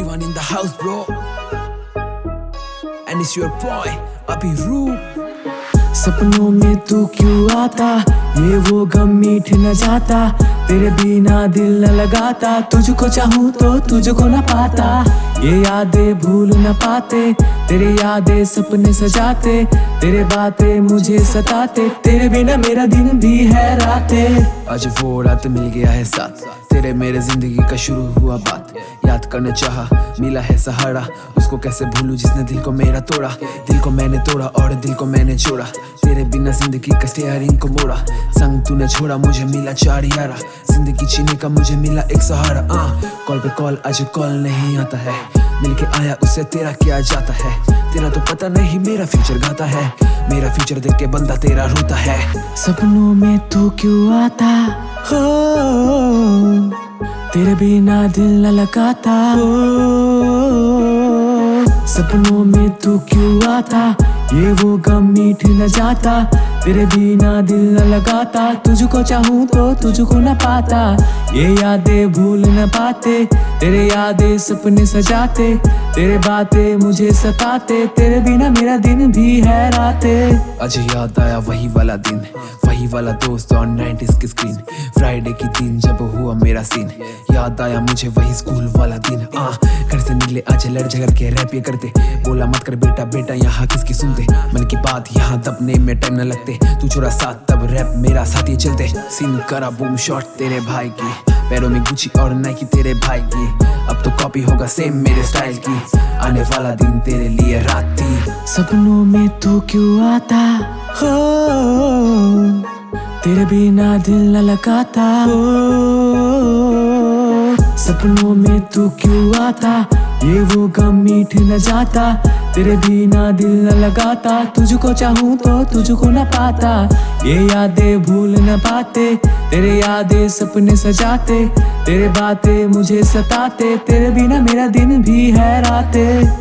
21 in the house, bro. And it's your boy, Abhi Roop. सपनों में तू क्यों आता? ये वो गम मीठ न जाता। तेरे बिना दिल न लगाता। तुझको चाहूँ तो तुझको न पाता। ये यादें भूल न पाते। तेरे यादें सपने सजाते। तेरे बातें मुझे सताते। तेरे बिना मेरा दिन भी है रातें। आज वो रात मिल गया है साथ। तेरे मेरे ज़िंदगी का शुरू हुआ बात। याद करना चाहा, मिला है सहारा। उसको कैसे भूलूं जिसने दिल को मेरा तोड़ा? दिल को मैंने तोड़ा और दिल को मैंने जोड़ा। तेरे बिना ज़िंदगी का स्टेयरिंग को मोड़ा। संग तूने छोड़ा, मुझे मिला चार यारा। ज़िंदगी जीने का मुझे मिला एक सहारा। आ कॉल पे कॉल, आज कॉल नहीं आता है। मिलके आया उससे तेरा क्या जाता है? तेरा तो पता नहीं, मेरा फ्यूचर गाता है। मेरा फ्यूचर देख के बंदा तेरा रोता है। सपनों में तू क्यों आता? हो, तेरे बिना दिल न लगाता। हो, सपनों में तू क्यों आता? ये वो गम मीठ न जाता। तेरे बिना दिल न लगाता, तुझको चाहूँ तो तुझको न पाता। ये यादें भूल न पाते, तेरे यादें सपने सजाते, तेरे बातें मुझे सताते, तेरे बिना मेरा दिन भी है रातें। आज याद आया वही वाला दिन, वही वाला दोस्त और नाइनटीज की स्क्रीन फ्राइडे की दिन जब हुआ मेरा सीन याद आया मुझे वही स्कूल वाला दिन। आ से आज लड़ झगड़ के रैप ये करते। बोला मत कर बेटा बेटा यहाँ किसकी सुनते? मन की बात यहाँ दबने में टाइम न लगते। तू छोरा साथ, तब रैप मेरा साथ ही चलते। सीन करा बूम शॉट तेरे भाई की। पैरों में गुची और नाइकी तेरे भाई की। अब तो कॉपी होगा सेम मेरे स्टाइल की। आने वाला दिन तेरे लिए रात। थी सपनों में तू क्यों आता? हो। तेरे बिना दिल न लगाता। सपनों में तू क्यों आता? ये वो गम मीठ न जाता, तेरे बिना दिल न लगाता। तुझको चाहूँ तो तुझको न पाता, ये यादें भूल न पाते, तेरे यादें सपने सजाते, तेरे बातें मुझे सताते, तेरे बिना मेरा दिन भी है रातें।